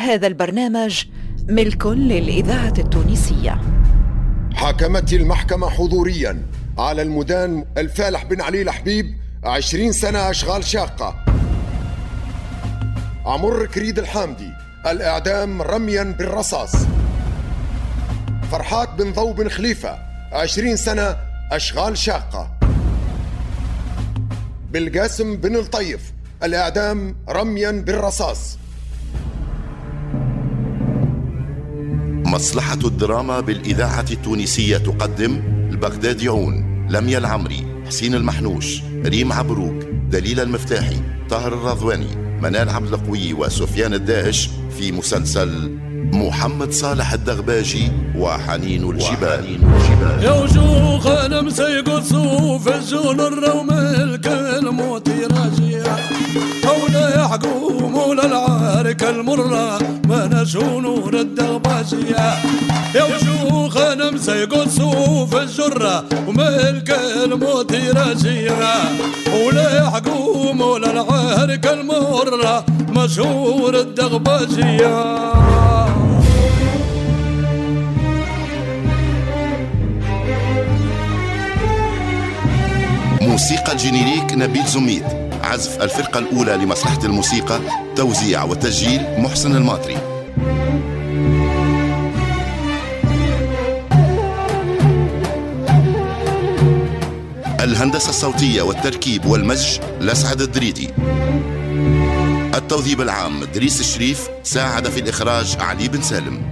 هذا البرنامج ملك للإذاعة التونسية. حاكمت المحكمة حضوريا على المدان الفالح بن علي الحبيب عشرين سنة أشغال شاقة. عمر كريد الحامدي الإعدام رميا بالرصاص. فرحات بن ضو بن خليفة عشرين سنة أشغال شاقة. بالقاسم بن الطيف الإعدام رميا بالرصاص. مصلحة الدراما بالإذاعة التونسية تقدم البغداديون لميا العمري حسين المحنوش ريم عبروك دليل المفتاحي طاهر الرضواني منال عبد القوي وسفيان الداهش في مسلسل محمد صالح الدغباجي وحنين الجبال. يا وجوه أنا مسيق صوف الجون الروم الكلموت راجية ولا يحكم العارك المرة ما نشو نور الدغباجية يا وجوه أنا مسيق صوف الجرة وملك الموت راجية ولا يحكم ولا العارك المرة مشهور الدغباجية موسيقى الجينيريك نبيل زميد. عزف الفرقة الأولى لمصلحة الموسيقى توزيع وتسجيل محسن الماطري. الهندسة الصوتية والتركيب والمزج لسعد الدريدي. التوظيف العام دريس الشريف مساعد في الإخراج علي بن سالم.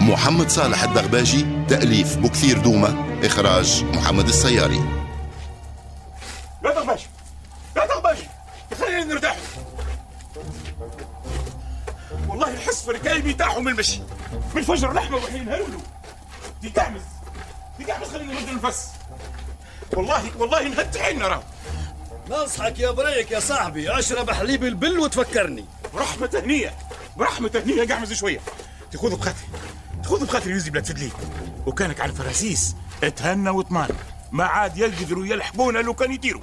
محمد صالح الدغباجي تأليف بكثير دومة إخراج محمد السياري. والله الحس في ركايبي تاعهم من المشي. من فجر لحمه وحين هلولو دي تعمز دي تعمز خلينا نرد النفس. والله والله نهد عيننا راهو. نصحك يا بريك يا صاحبي. أشرب حليب البل وتفكرني. برحمة هنية. برحمة هنية قعمز شوية. تاخذ بخاطري. تاخذ بخاطري يوزي بلا تفدلي وكانك على الفراسيس اتهنى واطمان ما عاد يقدروا يلحقونا لو كان يطيروا.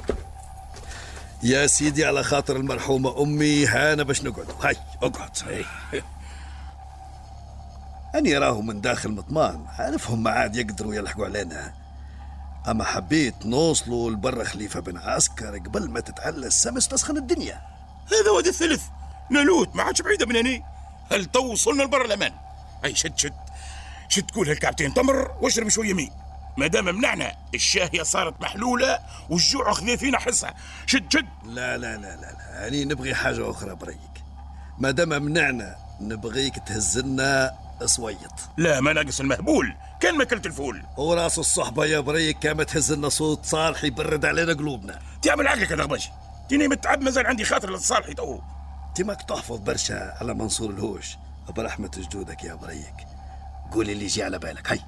يا سيدي على خاطر المرحومة أمي هانا باش نقعد. هاي اقعد. هاي. أني راهو من داخل مطمان. عارفهم ما عاد يقدروا يلحقوا علينا. أما حبيت نوصلوا لبر خليفة بن عسكر قبل ما تتعلى السمس تسخن الدنيا. هذا واد الثلث. نالوت ما عادش بعيدة من هني. هل تو وصلنا لبر الأمان؟ أي شد شد. شد كل هالكعبتين تمر واشرب شوية مي. ما دام منعنا الشاهية صارت محلولة والجوع خذي فينا حصة. شد شد. لا لا لا لا, لا. أني نبغي حاجة أخرى بريك. ما دام منعنا نبغيك تهزلنا صويط لا ما ناقص المهبول. كان ما كلت الفول. وراس الصحبة يا بريك كما تهزلنا صوت صالح يبرد علينا قلوبنا. تعمل عقلك يا دغباشي تيني متعب مازال عندي خاطر للصالح تو. تماك تحفظ برشا على منصور الهوش. برحمة جدودك يا بريك. قولي اللي يجي على بالك. هاي.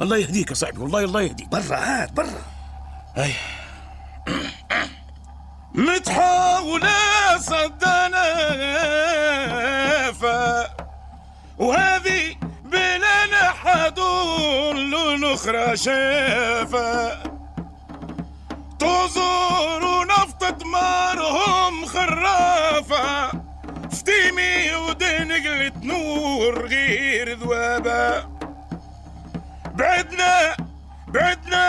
الله يهديك يا صاحبي والله الله يهديك. برا عاد برا. هاي متحاولة صدنا وهذه بلا نحدول الأخرى شافة. تزور ونفطة مارهم خرافة فتيمي ودنقلة نور غير ذوابة. بعدنا بعدنا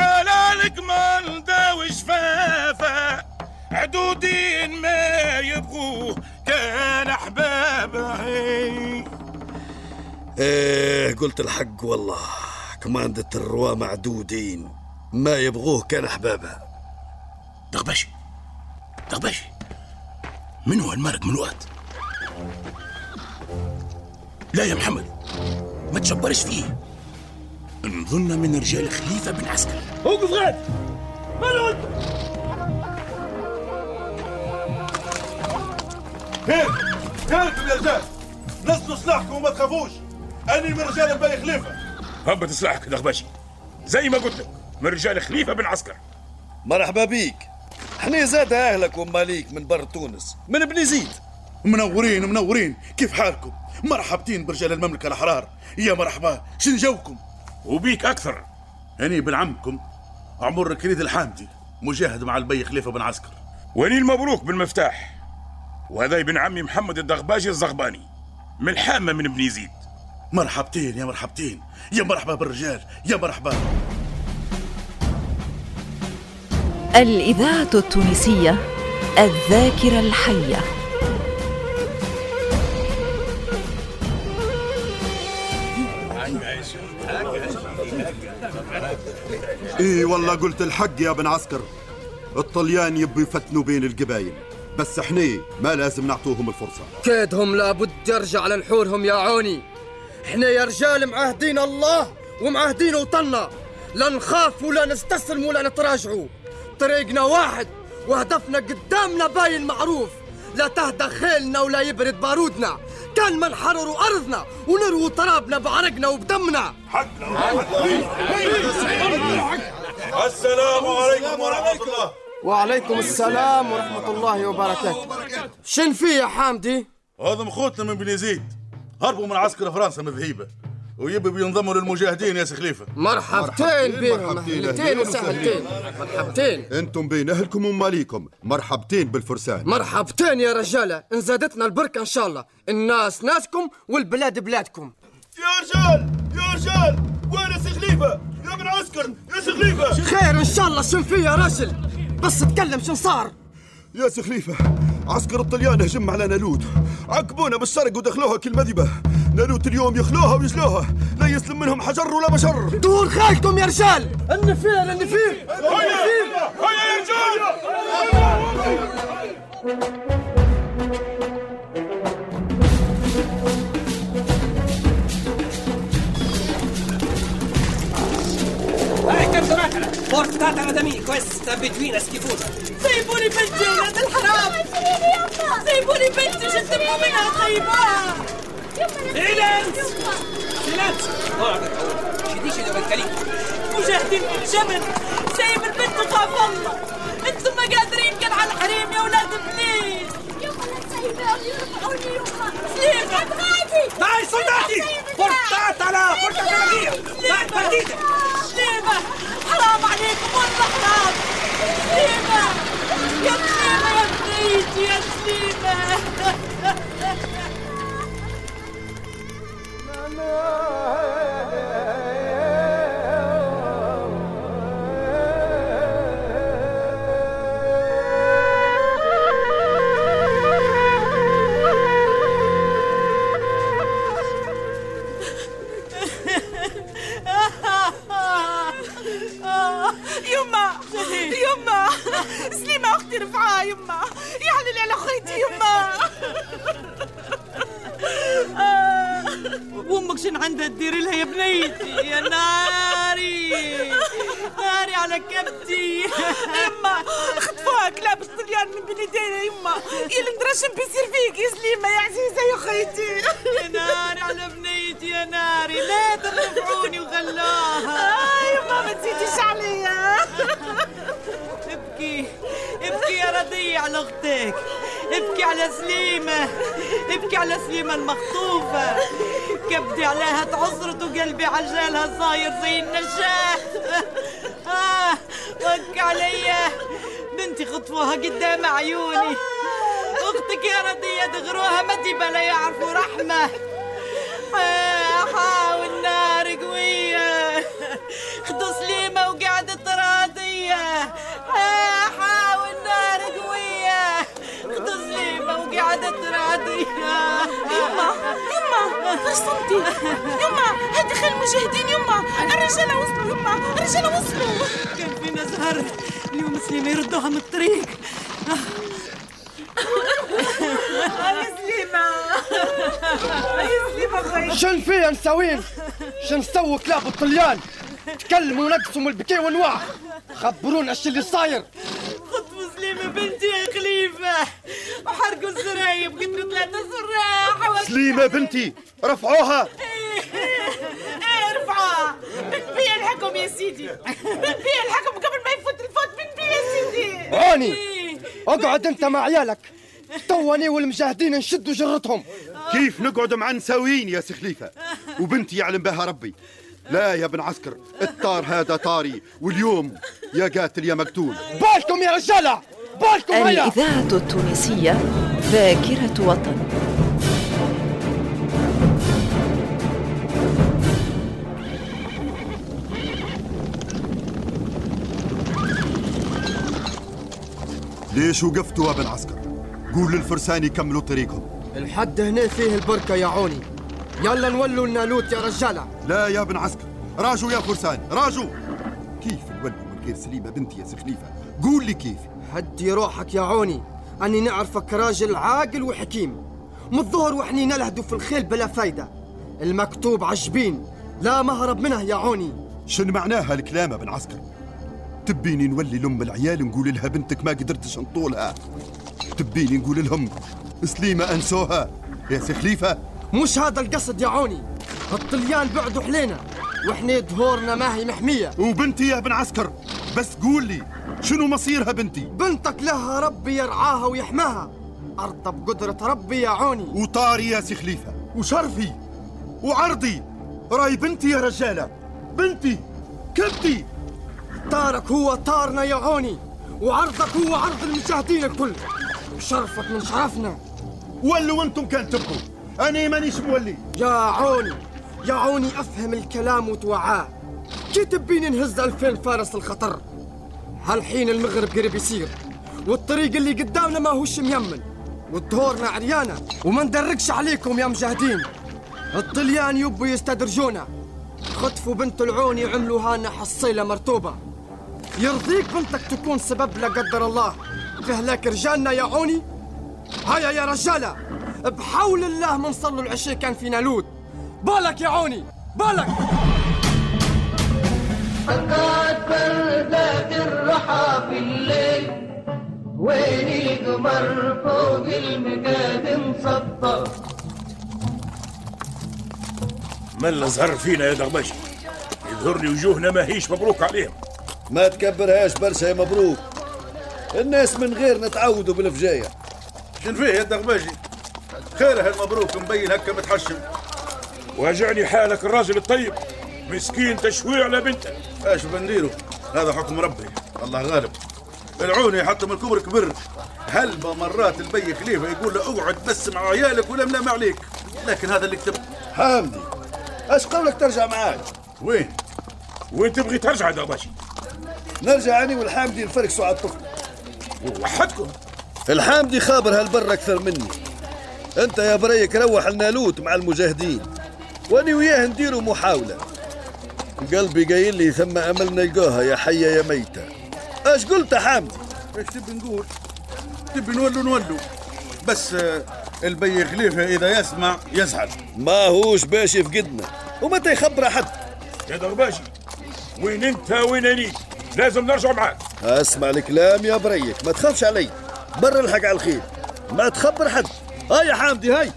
على الكمال داوي شفافة عدودين ما يبغوه كان أحبابه. إيه قلت الحق والله. كماندة الروا معدودين ما يبغوه كان احبابها دغباشي دغباشي من هو المارك من وقت؟ لا يا محمد ما تشبرش فيه. نظن من رجال خليفة بن عسكر. وقف غاد ماذا قلت هيك! هيك يا رجال! نزلوا سلاحكم وما تخافوش! أني من رجال البني خليفة! هبط سلاحك دغباشي زي ما قلت لك من رجال خليفة بن عسكر. مرحبا بيك. إحنا زاد أهلك وماليك من بر تونس من بن زيد منورين منورين. كيف حالكم؟ مرحبتين برجال المملكة الأحرار. يا مرحبا شن جوكم؟ وبيك أكثر. أني ابن عمكم عمر كريد الحامدي مجاهد مع البي خليفة بن عسكر. ولي المبروك بالمفتاح وهذا ابن عمي محمد الدغباجي الزغباني من الحامة من بن يزيد. مرحبتين يا مرحبتين يا مرحبا بالرجال يا مرحبا. الإذاعة التونسية الذاكرة الحية. إيه والله قلت الحق يا ابن عسكر. الطليان يبوا يفتنوا بين القبايل. بس إحنا ما لازم نعطوهم الفرصة. كيدهم لابد يرجع لنحورهم يا عوني. إحنا يا رجال معاهدين الله ومعاهدين وطننا. لا نخاف ولا نستسلم ولا نتراجعوا. طريقنا واحد وهدفنا قدامنا باين معروف. لا تهدى خيلنا ولا يبرد بارودنا. كان ما نحرروا أرضنا ونرووا ترابنا بعرقنا وبدمنا. السلام عليكم ورحمة الله. وعليكم السلام ورحمة الله وبركاته. شن في يا حامدي؟ هذا مخوتنا من بن يزيد هربوا من عسكر فرنسا مذهيبة. ويبوا بينضموا للمجاهدين يا سي خليفة. مرحبتين مرحبتين، اهلتين أهلين وسهلتين مرحبتين. أنتم بين اهلكم وماليكم. مرحبتين بالفرسان. مرحبتين يا رجالة. إن زادتنا البركة إن شاء الله. الناس ناسكم والبلاد بلادكم. يا رجال يا رجال وين يا سي خليفة؟ يا ابن عسكر يا سي خليفة. خير إن شاء الله شن في يا رجل؟ بس تكلم شن صار. يا سي خليفة عسكر الطليان هجم على نالوت. عقبونا بالسرق ودخلوها كالمذبة نالوت اليوم يخلوها ويجلوها. لا يسلم منهم حجر ولا بشر. دور خالكم يا رجال. النفير النفير هيا يا رجال. دمي كويس ثبتوين اسكيفونا سيبوني بنتي يا ولاد الحرام سيبوني بنتي شو تبغوا منها تخيبوها سيلانس سيلانس اقعد شديش يا بالكليم مجاهدين الجبل سايب البنت خاف الله. أنتم ما قادرين كان على الحريم يا ولاد بليز يما لا تسيبهم يرفعوني يما سليمة غادي بورتات على بعد برديدة سليمة حرام عليكم والله حرام سليمة يا سليمة يا بنيتي يا سليمة سليمة أختي رفعها يما. يحلل على خيتي يما. شن عندها تدير لها يا بنيتي. يا ناري. ناري على كبتي. يما خطفوها كلاب الصبيان من بين يدينا يما يا المدرشم بيصير فيك يا سليمة يا عزيزة يا خيتي يا ناري على بنيتي يا ناري. لا ترفعوني وغلاها. يما ما تزيديش عليا. ابكي. ابكي يا رضيع على أختك ابكي على سليمة. ابكي على سليمة المخطوفة. كبدي عليها تعصرت وقلبي عجالها صاير زي النشاه آه وك عليا بنتي خطفوها قدام عيوني. أختك يا رضية دغروها ما تبى لا يعرفوا رحمة. صمتي يما هدي خير المجاهدين يما. الرجالة وصلوا يما. الرجالة وصلوا. كان فينا زهر اليوم سليمة يردوها من الطريق. يا سليمة. يا سليمة خير شن فيها نساوين شن سووا كلاب الطليان؟ تكلموا ونقصوا من البكي ونوع خبرونا إيش اللي صاير. خطفوا سليمة بنتي يا خليفة. وحرقوا الزرايب قتلوا ثلاثة سراح سليمة بنتي. رفعوها. إيه ارفعها بنت بيا الحكم يا سيدي. بنت بيا الحكم قبل ما يفوت الفوت بنت بيا يا سيدي. عوني إيه. اقعد انت مع عيالك. توني والمجاهدين نشدوا جرتهم. كيف نقعد مع نساويين يا سي خليفة وبنتي يعلم بها ربي. لا يا ابن عسكر الثار هذا ثاري واليوم يا قاتل يا مقتول. بالكم يا رجالة بالكم هيا. الإذاعة التونسية ذاكرة وطن. ليش وقفتوا ابن عسكر قول للفرسان يكملوا طريقهم. الحد هنا فيه البركة يا عوني. يلا نولوا النالوت يا رجالة. لا يا ابن عسكر. راجوا يا فرسان راجوا كيف نولوا من غير سليمة بنتي يا سخليفة قول لي كيف. هدي روحك يا عوني. أني نعرفك راجل عاقل وحكيم من الظهر وإحنا نلهدوا في الخيل بلا فايدة. المكتوب عجبين. لا مهرب منه يا عوني. شن معناها الكلام ابن عسكر؟ تبيني نولي لأم العيال نقول لها بنتك ما قدرتش نطولها. تبيني نقول لهم سليمة أنسوها. يا سخليفة مش هذا القصد يا عوني. الطليان بعدوا حلينا وإحنا دهورنا ما هي محمية. وبنتي يا ابن عسكر بس قول لي شنو مصيرها بنتي؟ بنتك لها ربي يرعاها ويحماها. أرضى بقدرة ربي يا عوني. وطاري يا سخليفة وشرفي. وعرضي. راي بنتي يا رجالة. بنتي كبتي طارك هو طارنا يا عوني وعرضك هو عرض المشاهدين الكل. وشرفك من شرفنا. ولوا أنتم كان تبقوا أنا مانيش مولي. يا عوني يا عوني أفهم الكلام وتوعاه. كي تبيني نهز ألفين فارس الخطر؟ هالحين المغرب قريب يصير والطريق اللي قدامنا ما هوش ميمن. والدهورنا عريانة وما ندركش عليكم يا مجاهدين. الطليان يبوا يستدرجونا. خطفوا بنت العوني وعملوها لنا حصيلة مرتوبة يرضيك بنتك تكون سبب لا قدر الله. في هلاك رجالنا يا عوني. هيا يا رجالة. بحول الله من صلوا العشاء كان في نالوت بالك يا عوني. بالك. فقد بردات الرحى في الليل. ويني قمر فوق المقاد مصدر من زهر فينا يا دغبشي يظهر لي وجوهنا ما هيش مبروك عليهم. ما تكبرهاش برشا يا مبروك. الناس من غير نتعودوا بالفجاية. شن فيه يا دغباجي خير هالمبروك مبين هكا متحشم. واجعني حالك الراجل الطيب. مسكين تشويع على بنته إيش بنديروا هذا حكم ربي. الله غالب. العوني حتى من الكبر كبر. هلبة مرات البي خليفة يقول له أقعد بس مع عيالك ولا ملام عليك. لكن هذا اللي كتب. حامدي إيش قولك ترجع معاي؟ وين؟ وين تبغي ترجع يا دغبشي نرجع أنا والحامدي نفركسوا على الطفل. وحدكم. الحامدي خابر هالبر أكثر مني. أنت يا بريك روح النالوت مع المجاهدين. وأنا وياه نديروا محاولة. قلبي قايل لي ثم أمل نلقاها يا حية يا ميتة. إيش قلت يا حامدي إيش تبي نقول؟ تبي نولوا نولوا بس آه، البي خليفة إذا يسمع يزعل. ما هوش باش يفقدنا ومتى يخبر حد يا دغباجي وين أنت وين اني لازم نرجع معاك. أسمع الكلام يا بريك ما تخافش علي. برا الحق على الخير. ما تخبر حد. هاي يا حامدي هاي.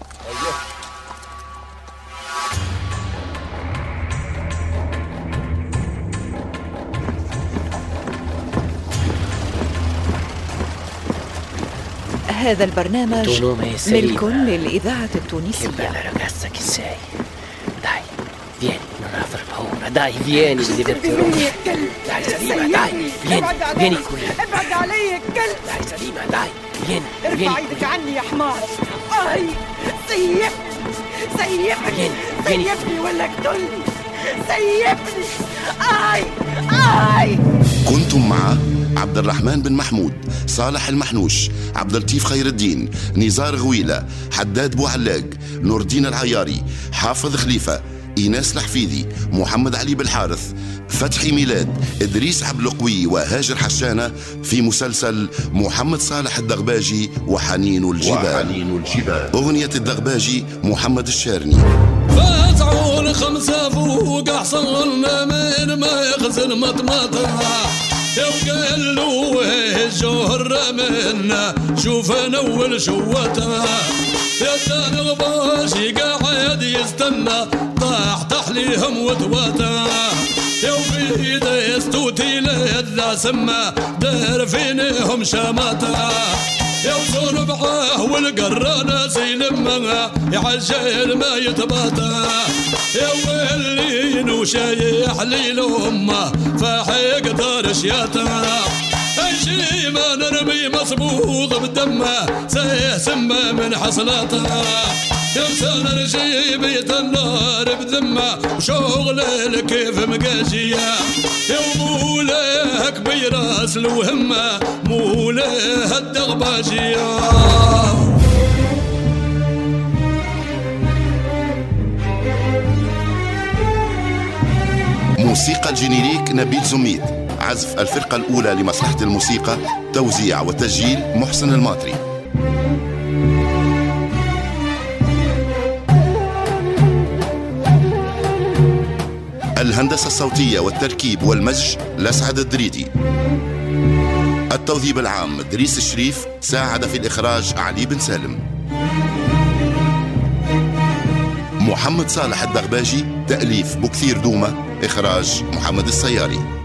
هذا البرنامج. ملك للإذاعة التونسية. Avrò paura. Dai, vieni, mi divertirò. Dai, Salima, dai, vieni, vieni qui. ابعد علي يا كلب Dai, Salima, dai, vieni, ارفع. إيدك عني يا حمار اي سيبني سيبني سيبني ولا اقتلني سيبني اي اي كنتم مع عبد الرحمن بن محمود صالح المحنوش عبد اللطيف خير الدين نزار غويلة حداد بوعلاق نور الدين العياري حافظ خليفة إيناس الحفيدي محمد علي بالحارث فتحي ميلاد إدريس عبد القوي وهاجر حشانة في مسلسل محمد صالح الدغباجي وحنين الجبال. وحنين الجبال. أغنية الدغباجي محمد الشارني. فاتعون خمسة فوق أحسن لنا من ما يخزن مطمطها يبقى له الجوهر منا شوف اول شوتها يا دان غباشي قاعد يستنى. طاح تحليهم وتواتها يا وفي دستوتي لذا سما. دار فينهم شماتها يا وزور بعاه والقرانة سيلمها يعجل ما يتباطى يا ويلين وشايح لي الأمة فحيق دار شياتها شيما نرمي مصبوغ بدمه سيه سمه من حصلاتها. يمسان رشي بيت النار بذمه وشغل كيف مقاشيه يا مولاه كبير أصل وهمه مولاه الدغباشية. موسيقى ال générique نبيل زميد. عزف الفرقة الأولى لمصلحة الموسيقى توزيع وتسجيل محسن الماطري. الهندسة الصوتية والتركيب والمزج لسعد الدريدي. التوظيف العام دريس الشريف ساعد في الإخراج علي بن سالم. محمد صالح الدغباجي تأليف بكثير دومة إخراج محمد السياري.